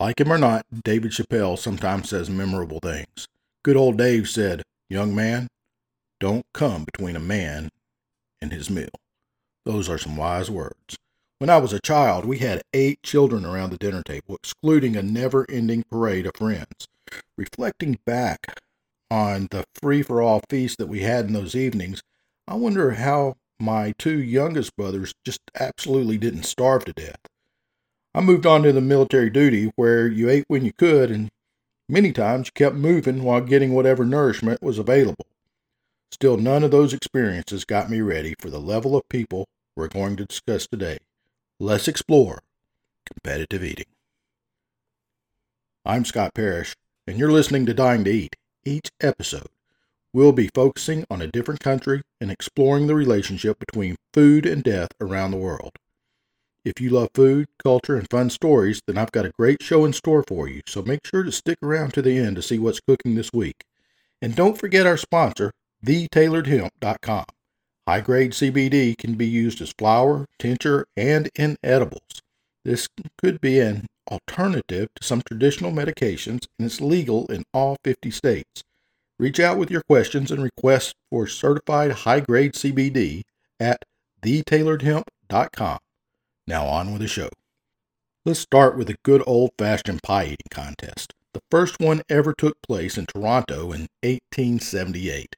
Like him or not, David Chappelle sometimes says memorable things. Good old Dave said, Young man, don't come between a man and his meal. Those are some wise words. When I was a child, we had eight children around the dinner table, excluding a never ending parade of friends. Reflecting back on the free for all feast that we had in those evenings, I wonder how my two youngest brothers just absolutely didn't starve to death. I moved on to the military duty where you ate when you could, and many times you kept moving while getting whatever nourishment was available. Still, none of those experiences got me ready for the level of people we're going to discuss today. Let's explore competitive eating. I'm Scott Parrish, and you're listening to Dying to Eat. Each episode, we'll be focusing on a different country and exploring the relationship between food and death around the world. If you love food, culture, and fun stories, then I've got a great show in store for you, so make sure to stick around to the end to see what's cooking this week. And don't forget our sponsor, thetailoredhemp.com. High grade CBD can be used as flower, tincture, and in edibles. This could be an alternative to some traditional medications and it's legal in all 50 states. Reach out with your questions and requests for certified high grade CBD at thetailoredhemp.com. Now on with the show. Let's start with a good old fashioned pie eating contest. The first one ever took place in Toronto in 1878.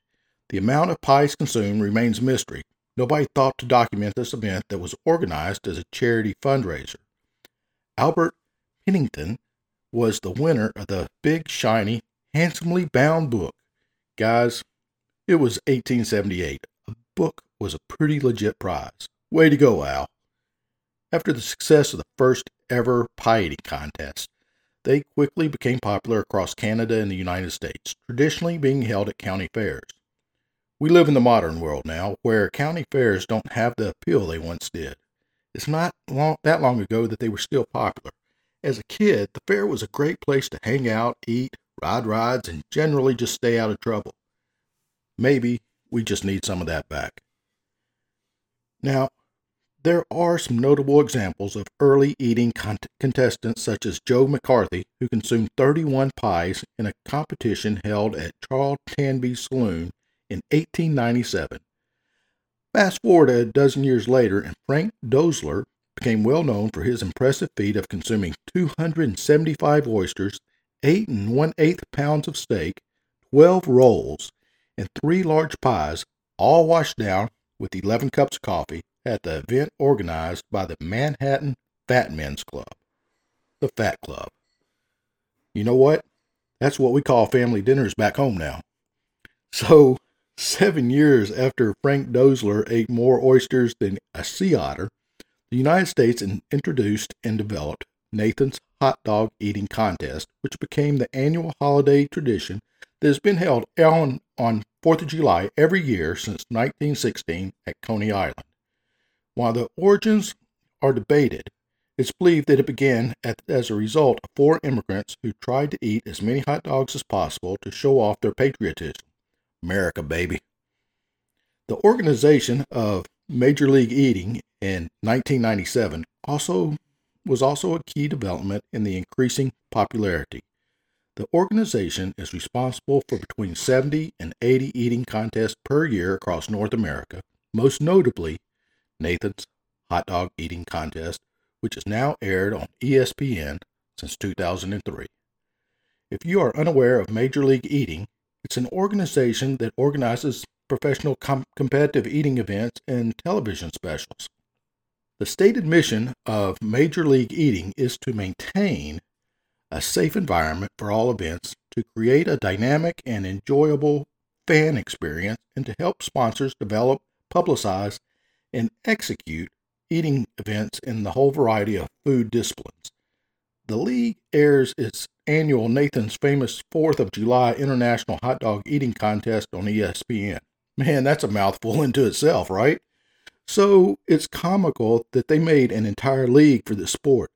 The amount of pies consumed remains a mystery. Nobody thought to document this event that was organized as a charity fundraiser. Albert Pennington was the winner of the big, shiny, handsomely bound book. Guys, it was 1878. A book was a pretty legit prize. Way to go, Al. After the success of the first ever piety contest, they quickly became popular across Canada and the United States, traditionally being held at county fairs. We live in the modern world now, where county fairs don't have the appeal they once did. It's not long, that long ago that they were still popular. As a kid, the fair was a great place to hang out, eat, ride rides, and generally just stay out of trouble. Maybe we just need some of that back. Now, there are some notable examples of early eating contestants, such as Joe McCarthy, who consumed 31 pies in a competition held at Charles Tanby's Saloon in 1897. Fast forward a dozen years later, and Frank Dosler became well known for his impressive feat of consuming 275 oysters, eight and one eighth pounds of steak, 12 rolls, and three large pies, all washed down with 11 cups of coffee at the event organized by the Manhattan Fat Men's Club, the Fat Club. You know what? That's what we call family dinners back home now. So, seven years after Frank Dosler ate more oysters than a sea otter, the United States introduced and developed Nathan's Hot Dog Eating Contest, which became the annual holiday tradition that has been held on, on 4th of July every year since 1916 at Coney Island. While the origins are debated, it's believed that it began at, as a result of four immigrants who tried to eat as many hot dogs as possible to show off their patriotism. America, baby. The organization of Major League Eating in 1997 also was also a key development in the increasing popularity. The organization is responsible for between 70 and 80 eating contests per year across North America, most notably Nathan's Hot Dog Eating Contest, which is now aired on ESPN since 2003. If you are unaware of Major League Eating, it's an organization that organizes professional com- competitive eating events and television specials. The stated mission of Major League Eating is to maintain a safe environment for all events, to create a dynamic and enjoyable fan experience, and to help sponsors develop, publicize, and execute eating events in the whole variety of food disciplines. The league airs its annual Nathan's Famous 4th of July International Hot Dog Eating Contest on ESPN. Man, that's a mouthful into itself, right? So it's comical that they made an entire league for this sport.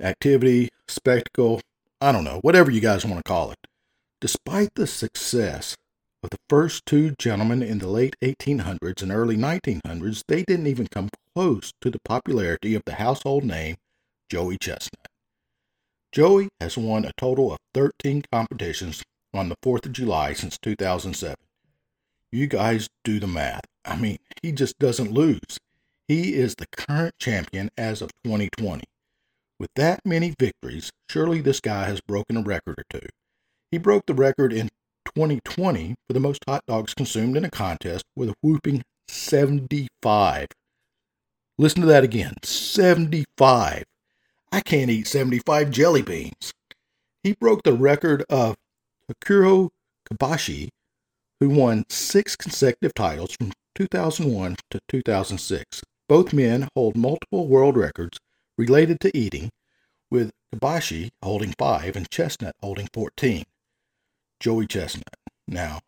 Activity, spectacle, I don't know, whatever you guys want to call it. Despite the success of the first two gentlemen in the late 1800s and early 1900s, they didn't even come close to the popularity of the household name Joey Chestnut. Joey has won a total of 13 competitions on the 4th of July since 2007. You guys do the math. I mean, he just doesn't lose. He is the current champion as of 2020. With that many victories, surely this guy has broken a record or two. He broke the record in 2020 for the most hot dogs consumed in a contest with a whooping 75. Listen to that again 75. I can't eat 75 jelly beans. He broke the record of Takuro Kabashi, who won six consecutive titles from 2001 to 2006. Both men hold multiple world records related to eating, with Kabashi holding five and Chestnut holding 14. Joey Chestnut. Now,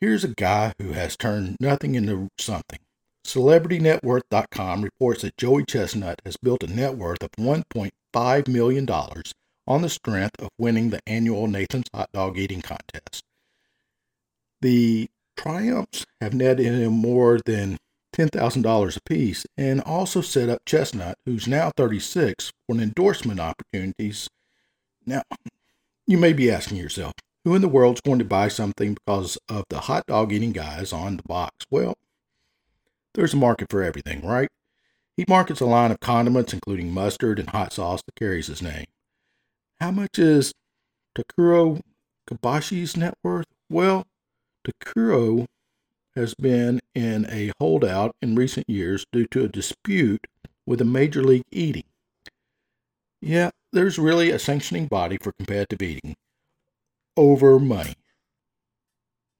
here's a guy who has turned nothing into something. CelebrityNetWorth.com reports that Joey Chestnut has built a net worth of $1.5 million on the strength of winning the annual Nathan's Hot Dog Eating Contest. The triumphs have netted him more than $10,000 apiece and also set up Chestnut, who's now 36, for endorsement opportunities. Now, you may be asking yourself, who in the world's going to buy something because of the hot dog eating guys on the box? Well, there's a market for everything, right? He markets a line of condiments, including mustard and hot sauce, that carries his name. How much is Takuro Kabashi's net worth? Well, Takuro has been in a holdout in recent years due to a dispute with a Major League Eating. Yeah, there's really a sanctioning body for competitive eating over money.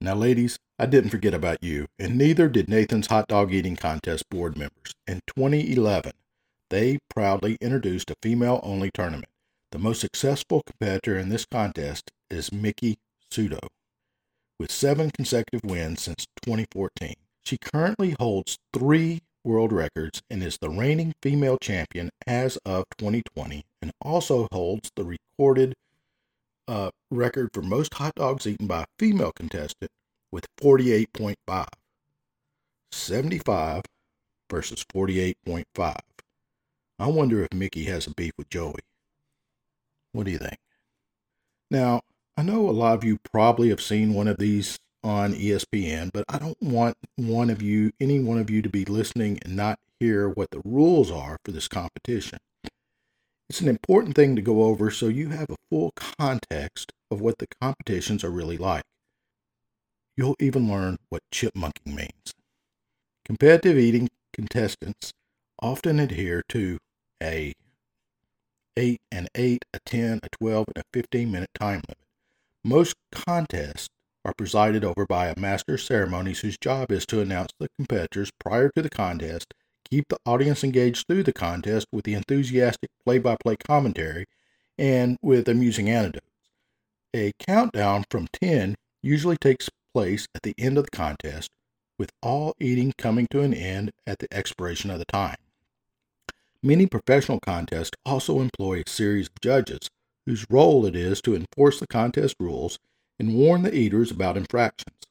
Now, ladies, I didn't forget about you, and neither did Nathan's Hot Dog Eating Contest board members. In 2011, they proudly introduced a female only tournament. The most successful competitor in this contest is Miki Sudo, with seven consecutive wins since 2014. She currently holds three world records and is the reigning female champion as of 2020, and also holds the recorded uh, record for most hot dogs eaten by a female contestant with 48.5. 75 versus 48.5. I wonder if Miki has a beef with Joey. What do you think? Now, I know a lot of you probably have seen one of these on ESPN, but I don't want one of you, any one of you, to be listening and not hear what the rules are for this competition. It's an important thing to go over so you have a full context of what the competitions are really like. You'll even learn what chipmunking means. Competitive eating contestants often adhere to a 8 and 8, a 10, a 12, and a 15 minute time limit. Most contests are presided over by a master of ceremonies whose job is to announce the competitors prior to the contest, keep the audience engaged through the contest with the enthusiastic play by play commentary, and with amusing anecdotes. A countdown from 10 usually takes place at the end of the contest, with all eating coming to an end at the expiration of the time. Many professional contests also employ a series of judges whose role it is to enforce the contest rules and warn the eaters about infractions.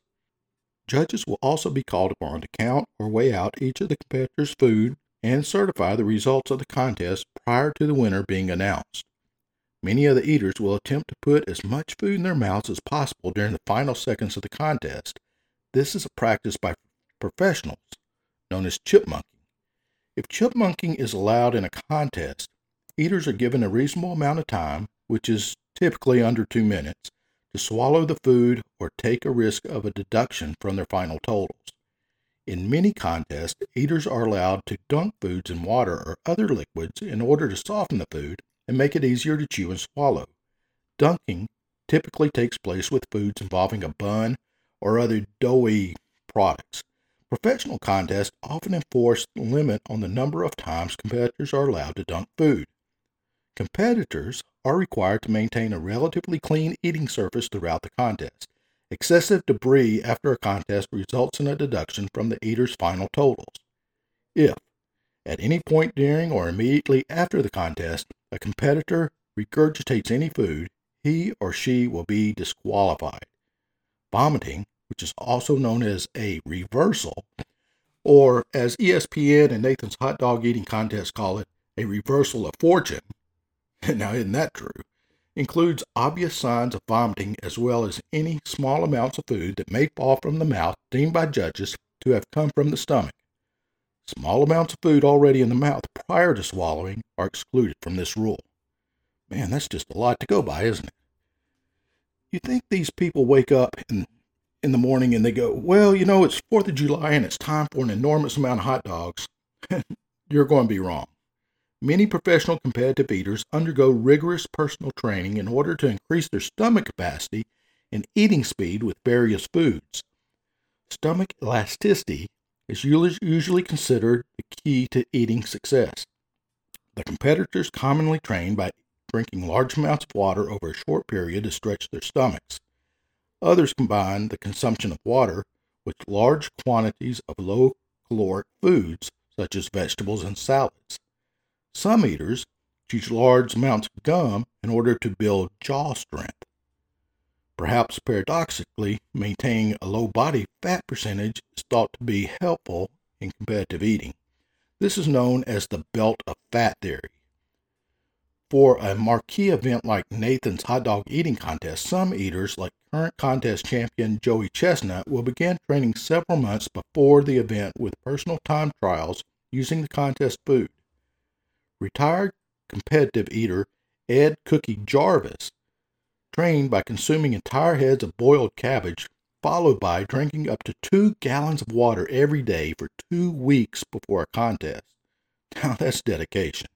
Judges will also be called upon to count or weigh out each of the competitors' food and certify the results of the contest prior to the winner being announced. Many of the eaters will attempt to put as much food in their mouths as possible during the final seconds of the contest. This is a practice by professionals known as chipmunking. If chipmunking is allowed in a contest, eaters are given a reasonable amount of time, which is typically under two minutes, to swallow the food or take a risk of a deduction from their final totals. In many contests, eaters are allowed to dunk foods in water or other liquids in order to soften the food and make it easier to chew and swallow. Dunking typically takes place with foods involving a bun or other doughy products. Professional contests often enforce the limit on the number of times competitors are allowed to dunk food. Competitors are required to maintain a relatively clean eating surface throughout the contest. Excessive debris after a contest results in a deduction from the eater's final totals. If, at any point during or immediately after the contest, a competitor regurgitates any food, he or she will be disqualified. Vomiting, which is also known as a reversal, or as ESPN and Nathan's hot dog eating contest call it, a reversal of fortune, now isn't that true? Includes obvious signs of vomiting as well as any small amounts of food that may fall from the mouth deemed by judges to have come from the stomach. Small amounts of food already in the mouth prior to swallowing are excluded from this rule. Man, that's just a lot to go by, isn't it? You think these people wake up in, in the morning and they go, Well, you know, it's 4th of July and it's time for an enormous amount of hot dogs. You're going to be wrong. Many professional competitive eaters undergo rigorous personal training in order to increase their stomach capacity and eating speed with various foods. Stomach elasticity is usually considered the key to eating success. The competitors commonly train by drinking large amounts of water over a short period to stretch their stomachs. Others combine the consumption of water with large quantities of low caloric foods such as vegetables and salads. Some eaters use large amounts of gum in order to build jaw strength. Perhaps paradoxically, maintaining a low body fat percentage is thought to be helpful in competitive eating. This is known as the belt of fat theory. For a marquee event like Nathan's hot dog eating contest, some eaters, like current contest champion Joey Chestnut, will begin training several months before the event with personal time trials using the contest food. Retired competitive eater Ed Cookie Jarvis trained by consuming entire heads of boiled cabbage, followed by drinking up to two gallons of water every day for two weeks before a contest. Now that's dedication.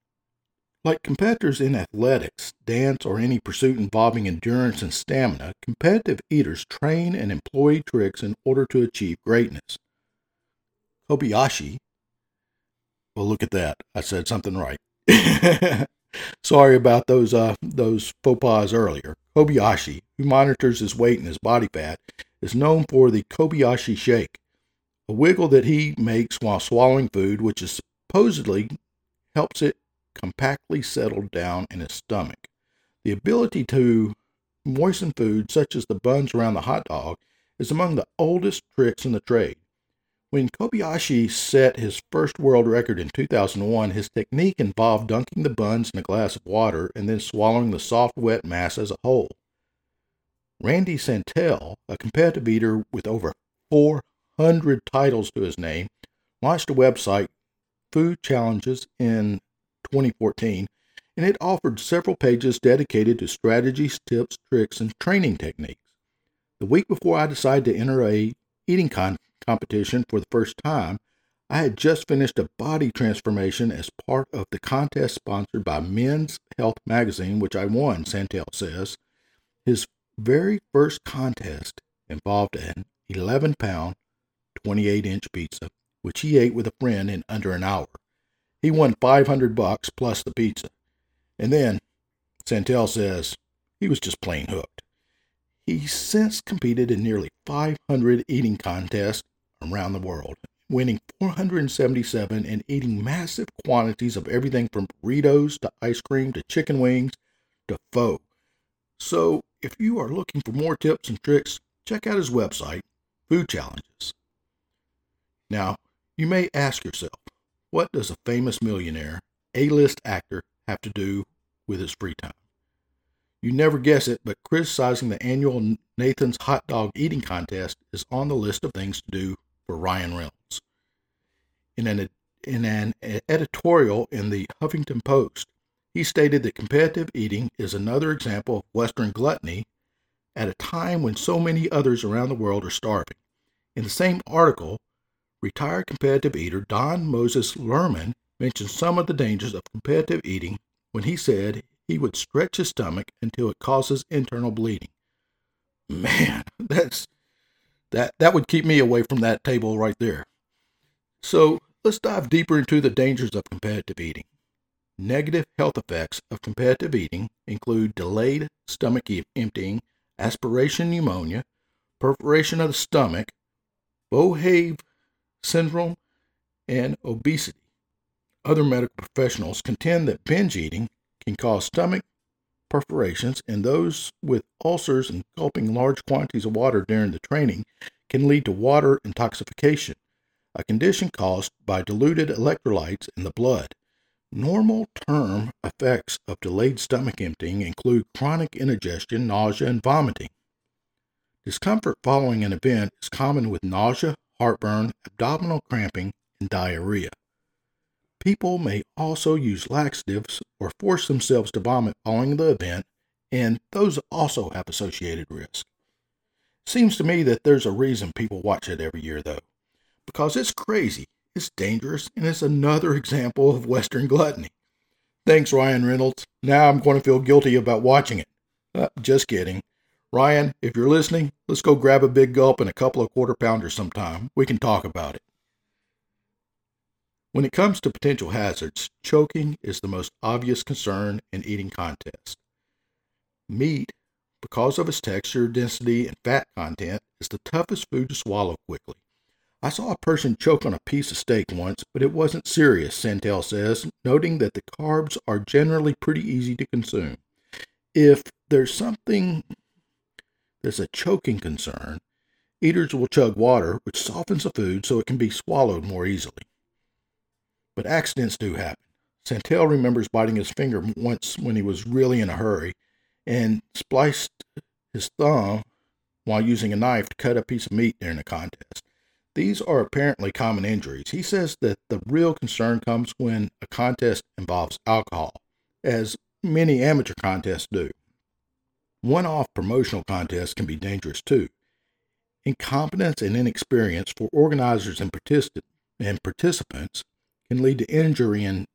Like competitors in athletics, dance, or any pursuit involving endurance and stamina, competitive eaters train and employ tricks in order to achieve greatness. Kobayashi, well, look at that. I said something right. Sorry about those uh, those faux pas earlier. Kobayashi, who monitors his weight and his body fat, is known for the Kobayashi shake, a wiggle that he makes while swallowing food, which is supposedly helps it compactly settle down in his stomach. The ability to moisten food, such as the buns around the hot dog, is among the oldest tricks in the trade. When Kobayashi set his first world record in 2001, his technique involved dunking the buns in a glass of water and then swallowing the soft, wet mass as a whole. Randy Santel, a competitive eater with over 400 titles to his name, launched a website, Food Challenges, in 2014, and it offered several pages dedicated to strategies, tips, tricks, and training techniques. The week before I decided to enter a eating contest, competition for the first time, I had just finished a body transformation as part of the contest sponsored by Men's Health magazine, which I won, Santel says. His very first contest involved an 11 pound, 28 inch pizza, which he ate with a friend in under an hour. He won 500 bucks plus the pizza. And then, Santel says, he was just plain hooked. He's since competed in nearly 500 eating contests around the world, winning 477 and eating massive quantities of everything from burritos to ice cream to chicken wings to pho. So, if you are looking for more tips and tricks, check out his website, Food Challenges. Now, you may ask yourself, what does a famous millionaire, A list actor, have to do with his free time? You never guess it, but criticizing the annual Nathan's Hot Dog Eating Contest is on the list of things to do for Ryan Reynolds. In an, in an editorial in the Huffington Post, he stated that competitive eating is another example of Western gluttony at a time when so many others around the world are starving. In the same article, retired competitive eater Don Moses Lerman mentioned some of the dangers of competitive eating when he said he would stretch his stomach until it causes internal bleeding. Man, that's that, that would keep me away from that table right there. So let's dive deeper into the dangers of competitive eating. Negative health effects of competitive eating include delayed stomach emptying, aspiration pneumonia, perforation of the stomach, Boerhaave syndrome, and obesity. Other medical professionals contend that binge eating can cause stomach perforations, and those with ulcers and gulping large quantities of water during the training can lead to water intoxication, a condition caused by diluted electrolytes in the blood. Normal term effects of delayed stomach emptying include chronic indigestion, nausea, and vomiting. Discomfort following an event is common with nausea, heartburn, abdominal cramping, and diarrhea. People may also use laxatives or force themselves to vomit following the event, and those also have associated risk. Seems to me that there's a reason people watch it every year, though, because it's crazy it's dangerous, and it's another example of Western gluttony. Thanks, Ryan Reynolds. Now I'm going to feel guilty about watching it. Uh, just kidding. Ryan, if you're listening, let's go grab a big gulp and a couple of quarter pounders sometime. We can talk about it. When it comes to potential hazards, choking is the most obvious concern in eating contests. Meat, because of its texture, density, and fat content, is the toughest food to swallow quickly. I saw a person choke on a piece of steak once, but it wasn't serious, Santel says, noting that the carbs are generally pretty easy to consume. If there's something that's a choking concern, eaters will chug water, which softens the food so it can be swallowed more easily. But accidents do happen. Santel remembers biting his finger once when he was really in a hurry and spliced his thumb while using a knife to cut a piece of meat during a contest. These are apparently common injuries. He says that the real concern comes when a contest involves alcohol, as many amateur contests do. One off promotional contests can be dangerous too. Incompetence and inexperience for organizers and, and participants can lead to injury and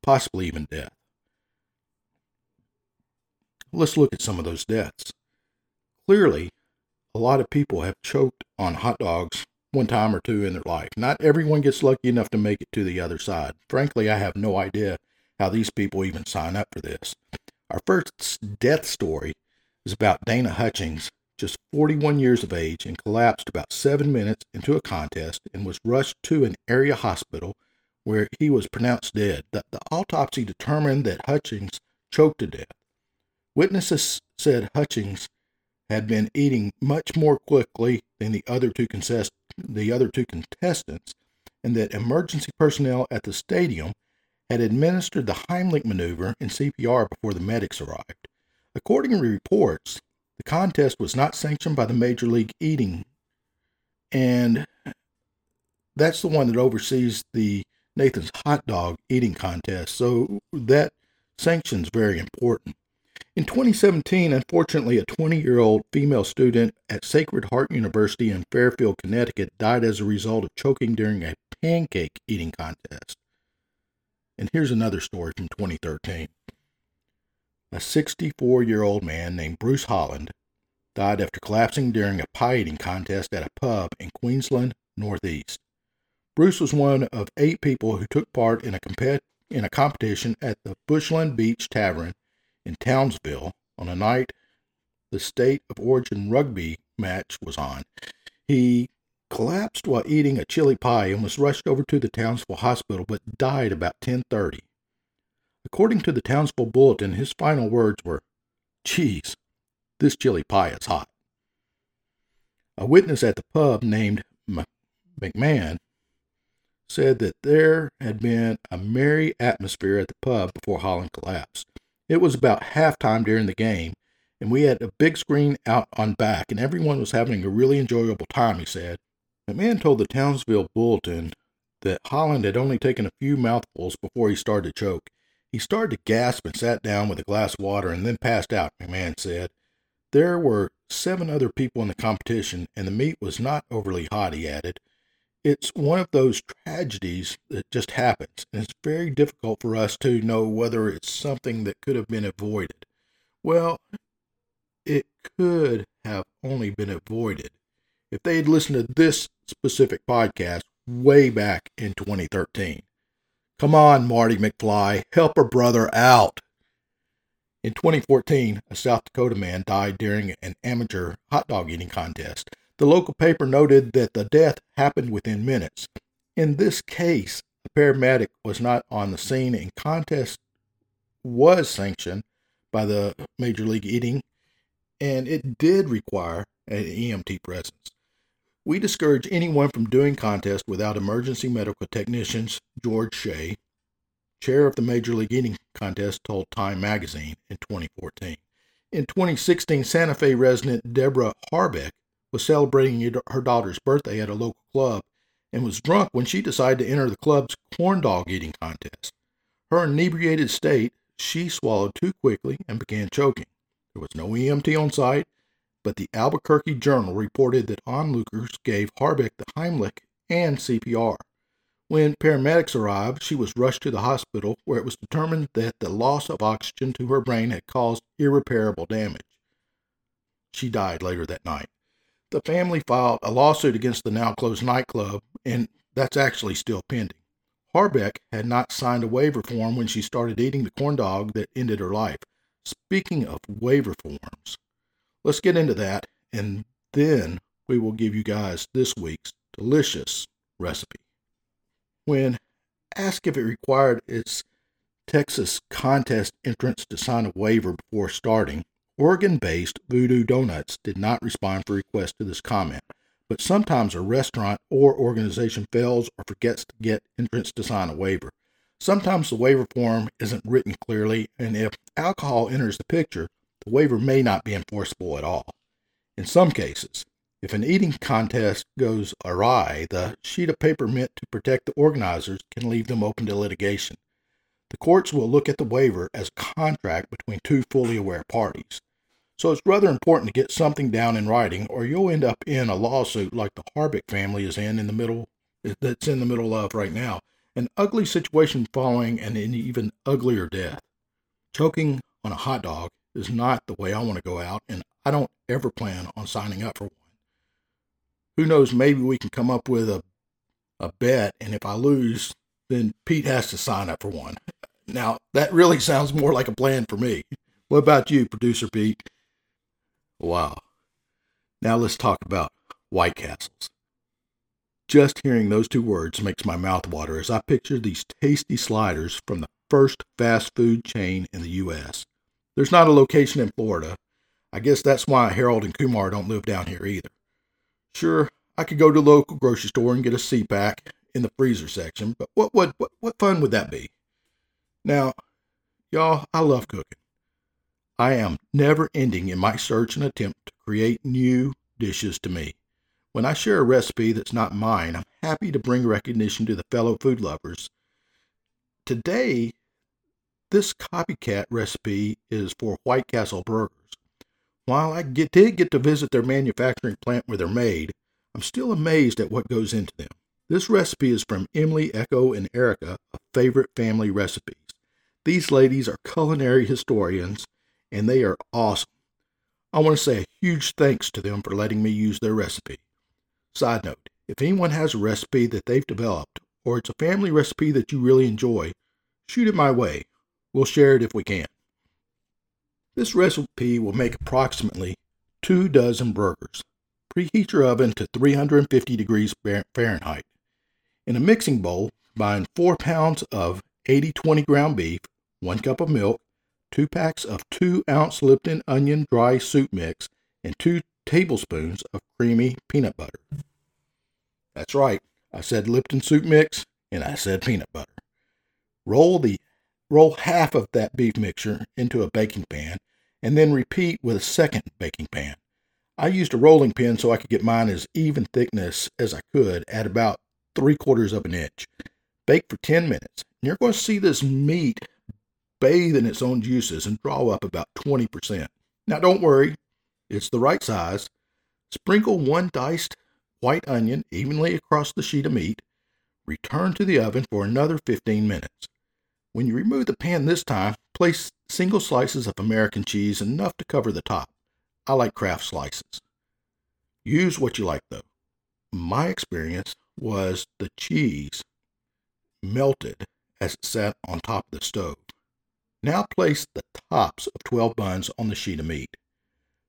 possibly even death. Let's look at some of those deaths. Clearly, a lot of people have choked on hot dogs one time or two in their life. Not everyone gets lucky enough to make it to the other side. Frankly, I have no idea how these people even sign up for this. Our first death story is about Dana Hutchings, just 41 years of age, and collapsed about seven minutes into a contest and was rushed to an area hospital where he was pronounced dead. The, the autopsy determined that Hutchings choked to death. Witnesses said Hutchings had been eating much more quickly than the other two contestants the other two contestants, and that emergency personnel at the stadium had administered the Heimlich maneuver and CPR before the medics arrived. According to reports, the contest was not sanctioned by the Major League Eating, and that's the one that oversees the Nathan's Hot Dog Eating Contest. So that sanction's very important. In 2017, unfortunately, a 20 year old female student at Sacred Heart University in Fairfield, Connecticut died as a result of choking during a pancake eating contest. And here's another story from 2013. A 64 year old man named Bruce Holland died after collapsing during a pie eating contest at a pub in Queensland, Northeast. Bruce was one of eight people who took part in a, compet- in a competition at the Bushland Beach Tavern in Townsville on a night the state of origin rugby match was on. He collapsed while eating a chili pie and was rushed over to the Townsville hospital but died about 10:30. According to the Townsville bulletin, his final words were, "Geez, this chili pie is hot." A witness at the pub named McMahon said that there had been a merry atmosphere at the pub before Holland collapsed. It was about halftime during the game, and we had a big screen out on back, and everyone was having a really enjoyable time, he said. Man told the Townsville Bulletin that Holland had only taken a few mouthfuls before he started to choke. He started to gasp and sat down with a glass of water and then passed out, McMahon said. There were seven other people in the competition, and the meat was not overly hot, he added it's one of those tragedies that just happens. And it's very difficult for us to know whether it's something that could have been avoided. Well, it could have only been avoided if they had listened to this specific podcast way back in 2013. Come on, Marty McFly, help a brother out. In 2014, a South Dakota man died during an amateur hot dog eating contest. The local paper noted that the death happened within minutes. In this case, the paramedic was not on the scene and contest was sanctioned by the Major League Eating, and it did require an EMT presence. We discourage anyone from doing contests without emergency medical technicians, George Shea, chair of the Major League Eating Contest, told Time magazine in 2014. In 2016, Santa Fe resident Deborah Harbeck was celebrating her daughter's birthday at a local club and was drunk when she decided to enter the club's corn dog eating contest. Her inebriated state, she swallowed too quickly and began choking. There was no EMT on site, but the Albuquerque Journal reported that onlookers gave Harbeck the Heimlich and CPR. When paramedics arrived, she was rushed to the hospital where it was determined that the loss of oxygen to her brain had caused irreparable damage. She died later that night. The family filed a lawsuit against the now closed nightclub, and that's actually still pending. Harbeck had not signed a waiver form when she started eating the corn dog that ended her life. Speaking of waiver forms, let's get into that, and then we will give you guys this week's delicious recipe. When asked if it required its Texas contest entrants to sign a waiver before starting, Oregon based Voodoo Donuts did not respond for requests to this comment, but sometimes a restaurant or organization fails or forgets to get entrants to sign a waiver. Sometimes the waiver form isn't written clearly, and if alcohol enters the picture, the waiver may not be enforceable at all. In some cases, if an eating contest goes awry, the sheet of paper meant to protect the organizers can leave them open to litigation. The courts will look at the waiver as a contract between two fully aware parties. So it's rather important to get something down in writing, or you'll end up in a lawsuit like the Harbeck family is in in the middle that's in the middle of right now. An ugly situation following an even uglier death. Choking on a hot dog is not the way I want to go out, and I don't ever plan on signing up for one who knows, maybe we can come up with a, a bet. And if I lose, then Pete has to sign up for one. Now, that really sounds more like a plan for me. What about you, producer Pete? Wow. Now let's talk about White Castles. Just hearing those two words makes my mouth water as I picture these tasty sliders from the first fast food chain in the U.S. There's not a location in Florida. I guess that's why Harold and Kumar don't live down here either. Sure, I could go to the local grocery store and get a C pack in the freezer section, but what, what, what, what fun would that be? Now, y'all, I love cooking. I am never ending in my search and attempt to create new dishes to me. When I share a recipe that's not mine, I'm happy to bring recognition to the fellow food lovers. Today, this copycat recipe is for White Castle burgers. While I get, did get to visit their manufacturing plant where they're made, I'm still amazed at what goes into them. This recipe is from Emily, Echo, and Erica of Favorite Family Recipes. These ladies are culinary historians, and they are awesome. I want to say a huge thanks to them for letting me use their recipe. Side note, if anyone has a recipe that they've developed, or it's a family recipe that you really enjoy, shoot it my way. We'll share it if we can. This recipe will make approximately two dozen burgers. Preheat your oven to 350 degrees Fahrenheit. In a mixing bowl, combine 4 pounds of 80 20 ground beef, 1 cup of milk, 2 packs of 2 ounce Lipton onion dry soup mix, and 2 tablespoons of creamy peanut butter. That's right, I said Lipton soup mix and I said peanut butter. Roll the Roll half of that beef mixture into a baking pan and then repeat with a second baking pan. I used a rolling pin so I could get mine as even thickness as I could at about three quarters of an inch. Bake for 10 minutes. And you're going to see this meat bathe in its own juices and draw up about 20%. Now, don't worry, it's the right size. Sprinkle one diced white onion evenly across the sheet of meat. Return to the oven for another 15 minutes. When you remove the pan this time, place single slices of American cheese enough to cover the top. I like Kraft slices. Use what you like though. My experience was the cheese melted as it sat on top of the stove. Now place the tops of 12 buns on the sheet of meat.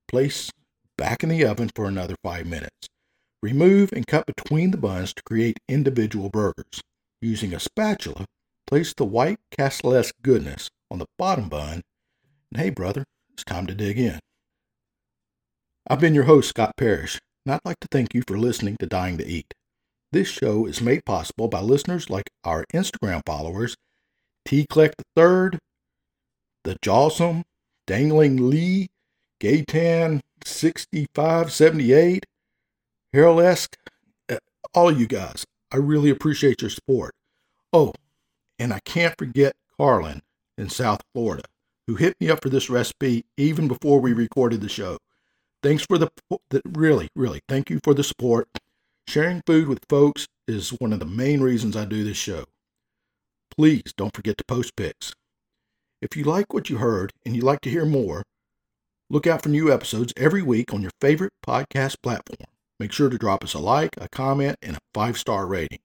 Place back in the oven for another 5 minutes. Remove and cut between the buns to create individual burgers. Using a spatula, Place the white Castlesque goodness on the bottom bun, and hey, brother, it's time to dig in. I've been your host, Scott Parrish, and I'd like to thank you for listening to Dying to Eat. This show is made possible by listeners like our Instagram followers, T. Kleck III, the Jawsome, Dangling Lee, Gaytan 6578, Harold Esk, uh, all you guys. I really appreciate your support. Oh, and I can't forget Carlin in South Florida, who hit me up for this recipe even before we recorded the show. Thanks for the, the really, really, thank you for the support. Sharing food with folks is one of the main reasons I do this show. Please don't forget to post pics. If you like what you heard and you'd like to hear more, look out for new episodes every week on your favorite podcast platform. Make sure to drop us a like, a comment, and a five star rating.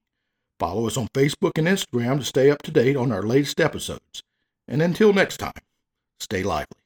Follow us on Facebook and Instagram to stay up to date on our latest episodes. And until next time, stay lively.